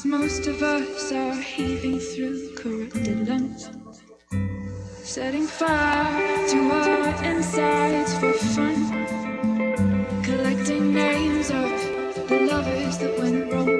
Cause most of us are heaving through corrupted lungs. Setting fire to our insides for fun. Collecting names of the lovers that went wrong.